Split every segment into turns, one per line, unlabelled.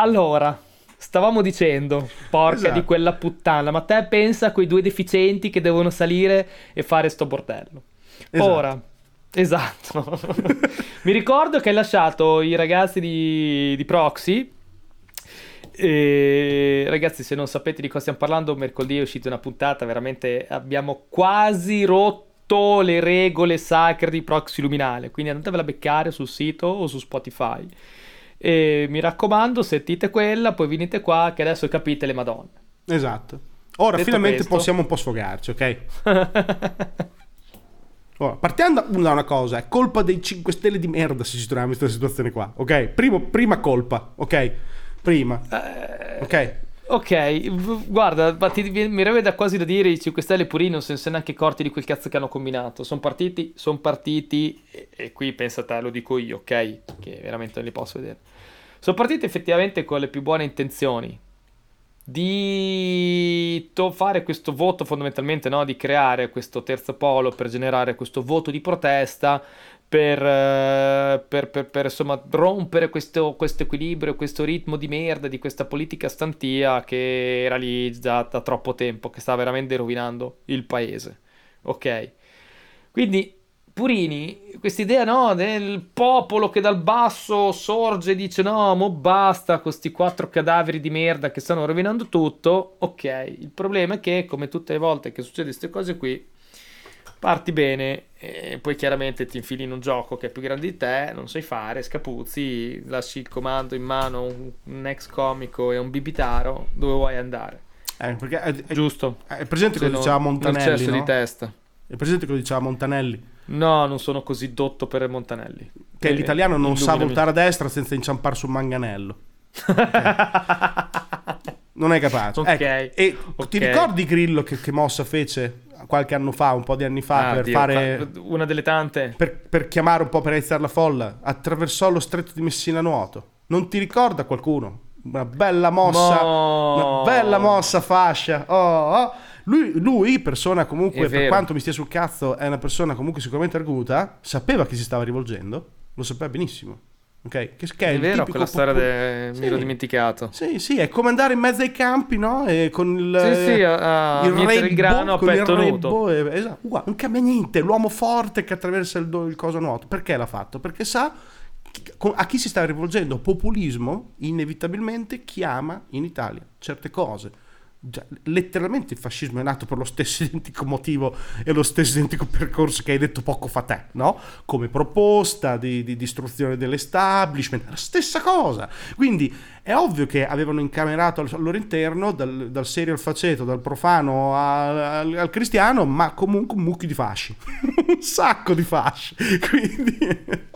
Allora, stavamo dicendo, porca
Esatto.
di quella puttana, ma te pensa a quei due deficienti che devono salire e fare sto bordello.
Esatto.
Ora, esatto. Mi ricordo che hai lasciato i ragazzi di, di Proxy. E, ragazzi, se non sapete di cosa stiamo parlando, mercoledì è uscita una puntata. Veramente abbiamo quasi rotto le regole sacre di Proxy Luminale. Quindi andatevela a beccare sul sito o su Spotify. E mi raccomando, sentite quella, poi venite qua che adesso capite le madonne.
Esatto. Ora
Detto
finalmente
questo-
possiamo un po' sfogarci, ok? Ora, partiamo da da una cosa, è colpa dei 5 stelle di merda se ci troviamo in questa situazione qua, ok? Primo- prima colpa, ok? Prima,
Eh,
ok?
Ok, guarda, mi aveva quasi da dire i 5 Stelle purino non se ne sono neanche accorti di quel cazzo che hanno combinato. Sono partiti, sono partiti, e, e qui pensa te, lo dico io, ok? Che veramente non li posso vedere. Sono partiti effettivamente con le più buone intenzioni di to- fare questo voto fondamentalmente, no? Di creare questo terzo polo per generare questo voto di protesta per, eh, per- per- per, insomma rompere questo, questo equilibrio, questo ritmo di merda di questa politica stantia che era lì già da troppo tempo, che sta veramente rovinando il paese. Ok? Quindi Purini, quest'idea no, del popolo che dal basso sorge e dice no, mo basta, questi quattro cadaveri di merda che stanno rovinando tutto. Ok, il problema è che come tutte le volte che succede queste cose qui, parti bene e poi chiaramente ti infili in un gioco che è più grande di te, non sai fare, scapuzzi, lasci il comando in mano a un, ex comico e a un bibitaro, dove vuoi andare?
Eh, perché è, è-
Giusto.
è presente
Se
cosa diceva Montanelli,
eccesso di
no?
testa.
È presente cosa diceva Montanelli?
No, non sono così dotto per Montanelli.
Che
Eh,
l'italiano non sa voltare a destra senza inciampare sul manganello. Non è capace.
Ok,
Ecco, e
ok.
ti ricordi Grillo che, che mossa fece qualche anno fa, un po' di anni fa,
Ah,
per
Dio,
fare...
fa- una delle tante.
per, per chiamare un po' per iniziare la folla, attraversò lo stretto di Messina a nuoto. Non ti ricorda qualcuno? Una bella mossa,
Mo-
una bella mossa fascia. Oh, oh. Lui, lui, persona comunque, per quanto mi stia sul cazzo, è una persona comunque sicuramente arguta, sapeva che si stava rivolgendo, lo sapeva benissimo. Ok? Che, che è,
È
il
vero, quella storia
popu-
de...
Sì.
mi ero dimenticato.
Sì, sì, è come andare in mezzo ai campi, no? E con il,
Sì, sì, a- a il
rebbo,
grano a
con il
petto nudo.
e- esatto, uguale, non cambia niente. L'uomo forte che attraversa il, il coso nuoto. Perché l'ha fatto? Perché sa a chi si sta rivolgendo. Populismo inevitabilmente chiama in Italia certe cose. Già, letteralmente il fascismo è nato per lo stesso identico motivo e lo stesso identico percorso che hai detto poco fa te, no? Come proposta di, di distruzione dell'establishment, la stessa cosa. Quindi è ovvio che avevano incamerato al, al loro interno, dal, dal serio al faceto, dal profano a- al, al cristiano, ma comunque un mucchio di fasci. un sacco di fasci. Quindi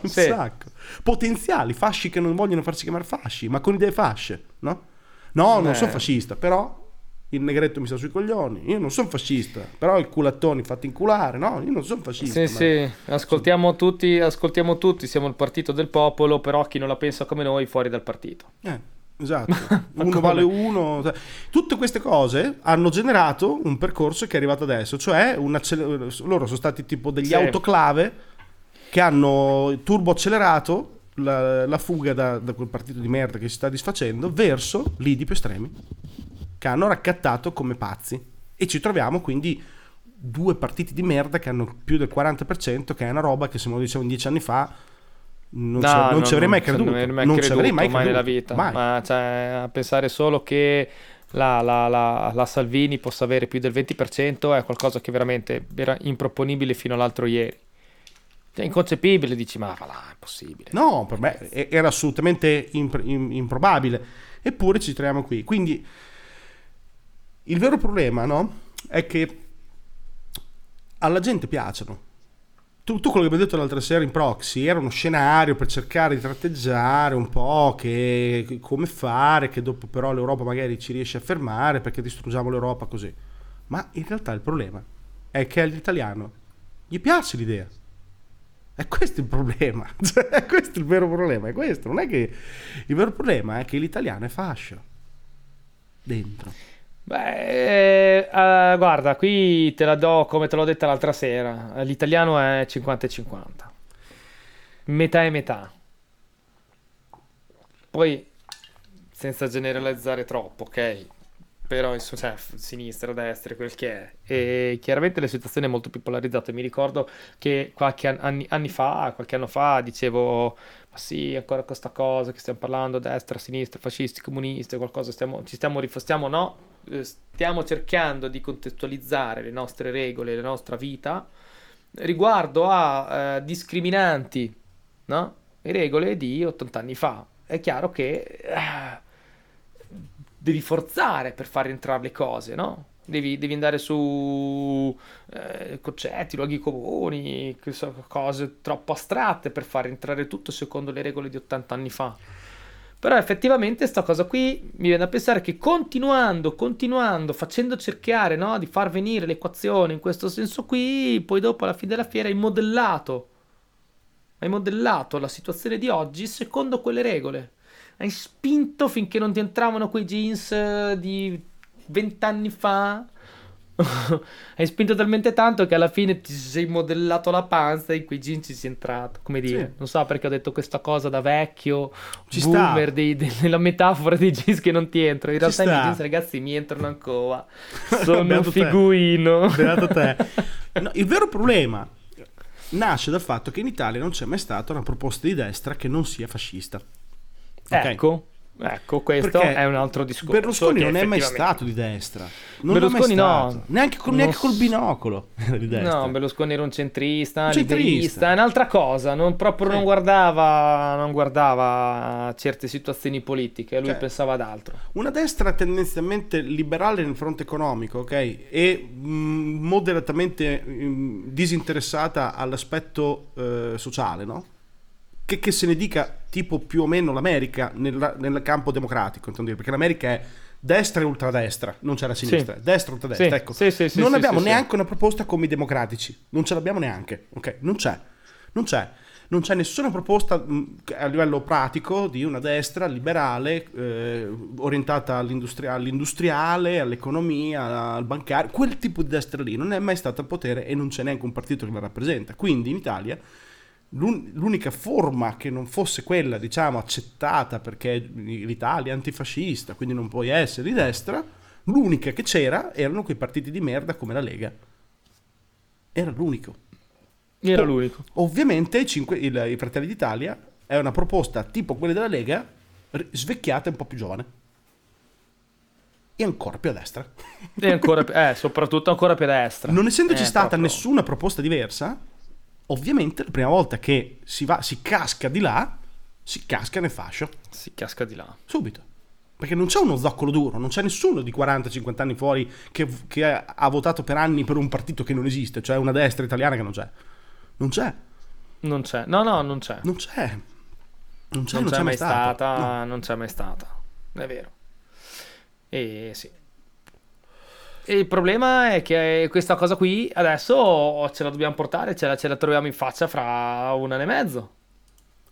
un
Sì.
sacco. Potenziali fasci che non vogliono farsi chiamare fasci, ma con idee fasce, no? No, non
Beh.
sono fascista, però il negretto mi sta sui coglioni. Io non sono fascista, però il culattoni fatti inculare, no? Io non sono fascista.
Sì,
ma-
sì, ascoltiamo tutti, ascoltiamo tutti, siamo il partito del popolo, però chi non la pensa come noi fuori dal partito.
Eh, esatto. Uno
come?
vale uno. Tutte queste cose hanno generato un percorso che è arrivato adesso, cioè loro sono stati tipo degli
Sì.
autoclave che hanno turbo accelerato la, la fuga da, da quel partito di merda che si sta disfacendo verso lidi più estremi che hanno raccattato come pazzi e ci troviamo quindi due partiti di merda che hanno più del 40% che è una roba che se me lo dicevano dieci anni fa non,
No,
ci, non
no,
ci avrei mai
non
creduto
ci avrei mai
non ci
creduto
avrei mai
mai
creduto
nella vita.
mai.
Ma cioè, a pensare solo che la, la- la- la Salvini possa avere più del 20% è qualcosa che veramente era improponibile fino all'altro ieri. Cioè, inconcepibile, dici, ma va là, è possibile.
No, per me era assolutamente impr- im- improbabile. Eppure ci troviamo qui. Quindi il vero problema, no? È che alla gente piacciono. Tu, tu quello che abbiamo detto l'altra sera in proxy era uno scenario per cercare di tratteggiare un po' che, come fare, che dopo però l'Europa magari ci riesce a fermare perché distruggiamo l'Europa così. Ma in realtà il problema è che all'italiano gli piace l'idea. E questo è il problema. Cioè, è questo il vero problema. È questo. Non è che il vero problema è che l'italiano è fascio. Dentro.
Beh, eh, eh, guarda, qui te la do come te l'ho detta l'altra sera. L'italiano è 50 e 50. Metà e metà. Poi, senza generalizzare troppo, ok? Però insomma, cioè, sinistra, destra, quel che è. E chiaramente la situazione è molto più polarizzata. Mi ricordo che qualche anni, anni fa, qualche anno fa, dicevo, ma sì, ancora questa cosa che stiamo parlando, destra, sinistra, fascisti, comunisti, qualcosa, stiamo, ci stiamo rifostiamo, no? Eh, stiamo cercando di contestualizzare le nostre regole, la nostra vita riguardo a eh, discriminanti, no? Le regole di 80 anni fa. È chiaro che eh, devi forzare per far entrare le cose, no? Devi, devi andare su eh, concetti, luoghi comuni, cose troppo astratte per far entrare tutto secondo le regole di 80 anni fa. Però effettivamente sta cosa qui mi viene da pensare che continuando, continuando, facendo cercare no, di far venire l'equazione in questo senso qui, poi dopo alla fine della fiera hai modellato, hai modellato la situazione di oggi secondo quelle regole. Hai spinto finché non ti entravano quei jeans eh, di vent'anni fa hai spinto talmente tanto che alla fine ti sei modellato la panza e in quei jeans ci sei entrato. Come dire, sì. non so perché ho detto questa cosa da vecchio, ci boomer, dei, della metafora dei jeans che non ti entrano. In ci realtà sta. i jeans, ragazzi, mi entrano ancora. Sono un figuino.
No, il vero problema nasce dal fatto che in Italia non c'è mai stata una proposta di destra che non sia fascista.
Okay? Ecco. Ecco, questo Perché è un altro discorso.
Berlusconi non è mai stato di destra. Non Berlusconi no. Neanche, col, neanche col binocolo di destra.
No, Berlusconi era un centrista, un centrista. è un'altra cosa. Non, proprio sì. non, guardava, non guardava certe situazioni politiche, lui cioè, pensava ad altro.
Una destra tendenzialmente liberale nel fronte economico, ok? E mh, mm, moderatamente mh, mm, disinteressata all'aspetto eh, sociale, no? Che, che, se ne dica tipo più o meno l'America nel, nel campo democratico, perché l'America è destra e ultradestra, non c'è la sinistra, sì. destra e ultradestra, sì. ecco. Sì, non abbiamo neanche una proposta come i democratici, non ce l'abbiamo neanche, ok? Non c'è, non c'è. Non c'è nessuna proposta a livello pratico di una destra liberale eh, orientata all'industriale, all'economia, al bancario. Quel tipo di destra lì non è mai stata al potere e non c'è neanche un partito che la rappresenta. Quindi in Italia l'unica forma che non fosse quella, diciamo, accettata perché l'Italia è antifascista, quindi non puoi essere di destra, l'unica che c'era erano quei partiti di merda come la Lega. Era l'unico.
Era l'unico.
Ovviamente i, cinque, il, i Fratelli d'Italia è una proposta tipo quella della Lega, svecchiata e un po' più giovane. E ancora più a destra.
E ancora eh, soprattutto ancora più a destra.
Non essendoci eh, stata proprio... nessuna proposta diversa, ovviamente la prima volta che si, va, si casca di là, si casca nel fascio.
Si casca di là.
Subito. Perché non c'è uno zoccolo duro, non c'è nessuno di 40-50 anni fuori che, che, ha votato per anni per un partito che non esiste, cioè una destra italiana che non c'è. Non c'è.
Non c'è. No, no, non c'è.
Non c'è.
Non c'è, non, non c'è, c'è mai stata. stata. No. Non c'è mai stata. È vero. E sì. E il problema è che questa cosa qui adesso ce la dobbiamo portare, ce la, ce la troviamo in faccia fra un anno e mezzo.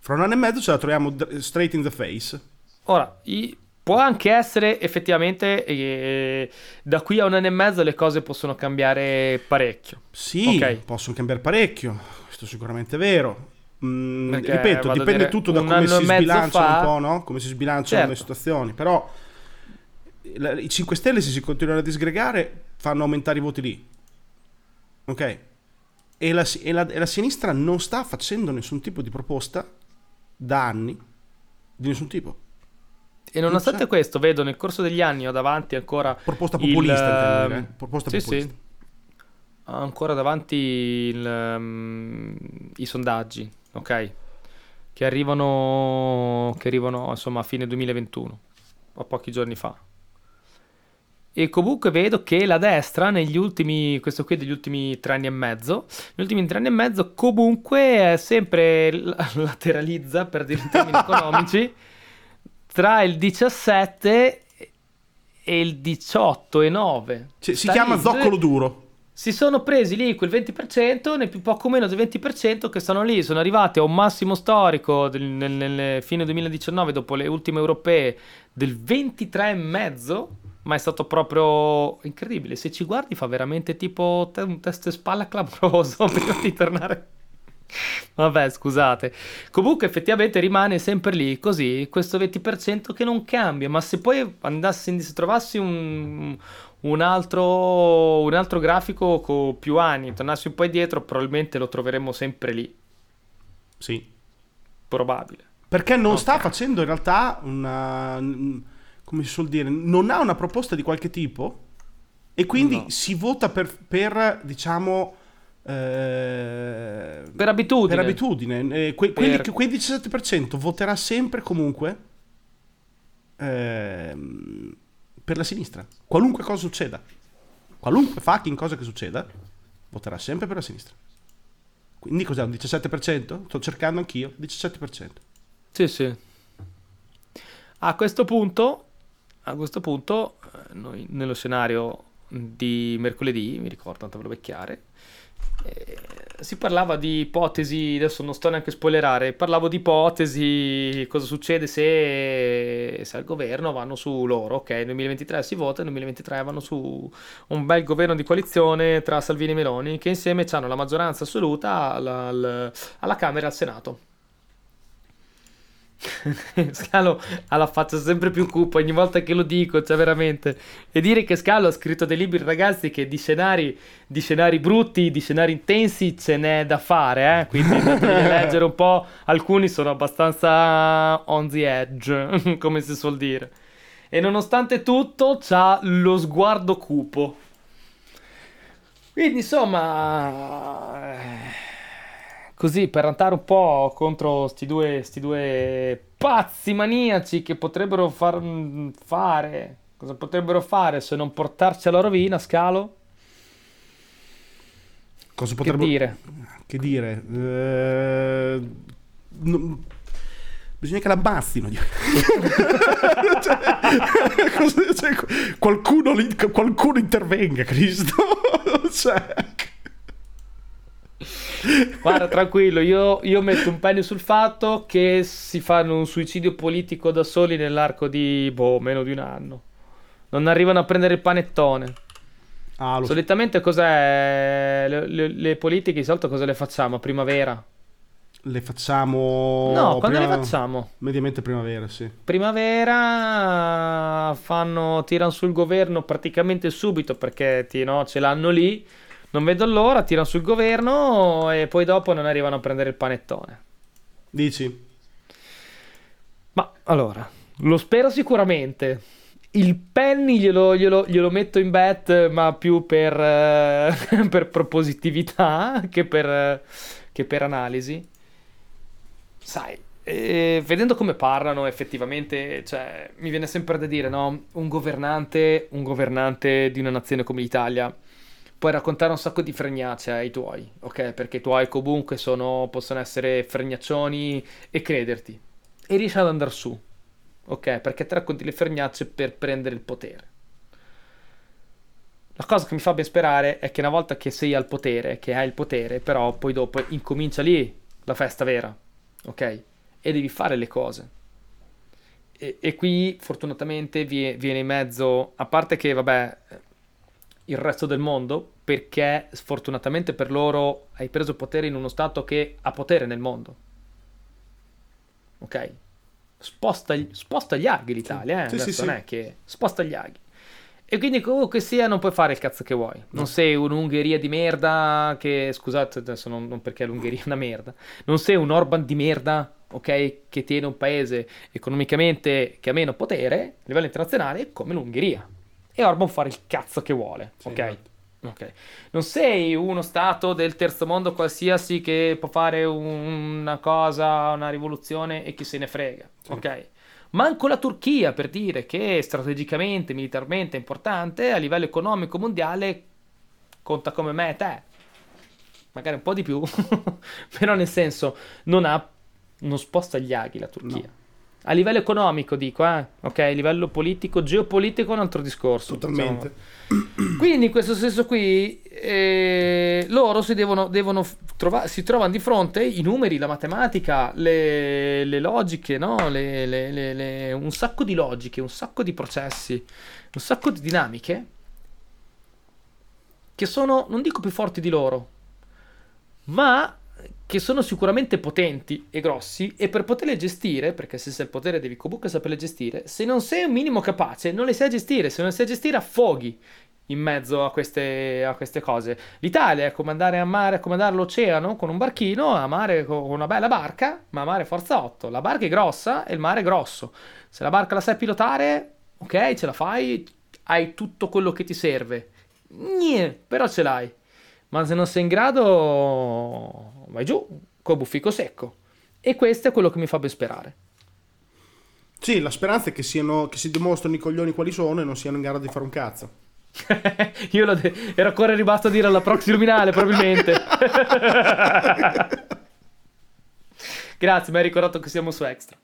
Fra un anno e mezzo ce la troviamo straight in the face.
Ora, i, può anche essere effettivamente eh, da qui a un anno e mezzo le cose possono cambiare parecchio.
Sì, okay. possono cambiare parecchio, questo è sicuramente vero. Mm, ripeto, dipende tutto da come si sbilanciano fa... un po', no? Come si sbilanciano certo. le situazioni, però i 5 Stelle se si continuano a disgregare fanno aumentare i voti lì. Ok? E la, e, la, e la, sinistra non sta facendo nessun tipo di proposta da anni, di nessun tipo.
E nonostante questo, vedo nel corso degli anni ho davanti ancora.
Proposta populista, il, eh? Proposta
sì,
populista.
Sì. ancora davanti il, um, i sondaggi, ok? Che arrivano, che arrivano insomma a fine 2021, a pochi giorni fa. E comunque vedo che la destra negli ultimi, questo qui degli ultimi tre anni e mezzo, negli ultimi tre anni e mezzo comunque sempre lateralizza, per dire in termini economici, tra il 17 e il 18 e 9.
Cioè, si chiama lì, zoccolo duro.
Si sono presi lì quel 20%, ne più poco meno del 20% che sono lì, sono arrivati a un massimo storico del, nel, nel fine 2019 dopo le ultime europee del 23,5% ma è stato proprio incredibile. Se ci guardi fa veramente tipo te- un test spalla clamoroso prima di tornare. Vabbè, scusate. Comunque effettivamente rimane sempre lì, così, questo 20% che non cambia, ma se poi andassi, se trovassi un, un altro, un altro grafico con più anni, tornassi un po' indietro, probabilmente lo troveremmo sempre lì.
Sì.
Probabile.
Perché non okay. sta facendo in realtà una... come si suol dire, non ha una proposta di qualche tipo e quindi no. si vota per, per diciamo
eh, per abitudine.
Per abitudine. Eh, que- per... Quel 17% voterà sempre comunque eh, per la sinistra. Qualunque cosa succeda. Qualunque fucking cosa che succeda, voterà sempre per la sinistra. Quindi cos'è un 17%? Sto cercando anch'io, 17%.
Sì, sì. A questo punto, a questo punto eh, noi nello scenario di mercoledì, mi ricordo, tanto per vecchiare, eh, si parlava di ipotesi, adesso non sto neanche a spoilerare, parlavo di ipotesi, cosa succede se, se al governo vanno su loro, ok, nel 2023 si vota, nel 2023 vanno su un bel governo di coalizione tra Salvini e Meloni, che insieme hanno la maggioranza assoluta alla, alla Camera e al Senato. Scalo ha la faccia sempre più cupa ogni volta che lo dico, cioè veramente. E dire che Scalo ha scritto dei libri, ragazzi, che di scenari, di scenari brutti, di scenari intensi ce n'è da fare, eh? Quindi andate a leggere un po'. Alcuni sono abbastanza on the edge, come si suol dire. E nonostante tutto, c'ha lo sguardo cupo. Quindi, insomma eh, così per andare un po' contro sti due, sti due pazzi maniaci che potrebbero far, fare. Cosa potrebbero fare se non portarci alla rovina, Scalo?
Cosa potrebbero
dire?
Che dire? Eh, no, bisogna che l'ammazzino. cioè, cioè, qualcuno, qualcuno intervenga, Cristo. cioè.
Guarda, tranquillo, io, io, metto un pegno sul fatto che si fanno un suicidio politico da soli nell'arco di, boh, meno di un anno. Non arrivano a prendere il panettone. Ah, Solitamente so. cos'è? Le, le, le, politiche di solito cosa le facciamo? A primavera?
Le facciamo...
No, quando prima... le facciamo?
Mediamente primavera, sì.
Primavera fanno, tirano sul governo praticamente subito perché no, ce l'hanno lì non vedo l'ora, tirano sul governo e poi dopo non arrivano a prendere il panettone.
Dici?
Ma allora, lo spero sicuramente. Il penny glielo, glielo, glielo metto in bet, ma più per, eh, per propositività che per, che per analisi. Sai, eh, vedendo come parlano, effettivamente, cioè, mi viene sempre da dire, no? Un governante, un governante di una nazione come l'Italia puoi raccontare un sacco di fregnacce ai tuoi, ok? Perché i tuoi comunque sono, possono essere fregnaccioni e crederti. E riesci ad andare su, ok? Perché ti racconti le fregnacce per prendere il potere. La cosa che mi fa ben sperare è che una volta che sei al potere, che hai il potere, però poi dopo incomincia lì la festa vera, ok? E devi fare le cose. E, e qui fortunatamente viene in mezzo, a parte che vabbè il resto del mondo perché sfortunatamente per loro hai preso potere in uno stato che ha potere nel mondo. Ok? Sposta, sposta gli aghi l'Italia, eh? Sì, sì, non sì. è che sposta gli aghi. E quindi comunque sia non puoi fare il cazzo che vuoi. Non no. sei un'Ungheria di merda che, scusate adesso non, non perché l'Ungheria è una merda, non sei un Orban di merda, ok? Che tiene un paese economicamente che ha meno potere a livello internazionale come l'Ungheria e Orban fare il cazzo che vuole, sì, ok? Esatto. Ok. Non sei uno stato del terzo mondo qualsiasi che può fare una cosa, una rivoluzione e chi se ne frega, sì. ok? Manco la Turchia, per dire che strategicamente, militarmente è importante, a livello economico mondiale conta come me e te. Magari un po' di più, però nel senso non ha, non sposta gli aghi la Turchia. No. A livello economico dico, eh? ok? A livello politico, geopolitico è un altro discorso.
Totalmente.
Diciamo. Quindi in questo senso qui eh, loro si devono, devono trovare, si trovano di fronte i numeri, la matematica, le, le logiche, no? Le, le, un sacco di logiche, un sacco di processi, un sacco di dinamiche che sono, non dico più forti di loro, ma che sono sicuramente potenti e grossi e per poterle gestire, perché se sei il potere devi comunque saperle gestire, se non sei un minimo capace non le sai gestire, se non le sai gestire affoghi in mezzo a queste, a queste cose. L'Italia è come andare a mare, come andare all'oceano con un barchino, a mare con una bella barca, ma a mare forza 8. La barca è grossa e il mare è grosso. Se la barca la sai pilotare, ok, ce la fai, hai tutto quello che ti serve. Niente, però ce l'hai. Ma se non sei in grado, vai giù, col buffico secco. E questo è quello che mi fa ben sperare.
Sì, la speranza è che, siano, che si dimostrino i coglioni quali sono e non siano in grado di fare un cazzo.
Io de- ero ancora rimasto a dire alla proxy luminale, probabilmente. Grazie, mi hai ricordato che siamo su Extra.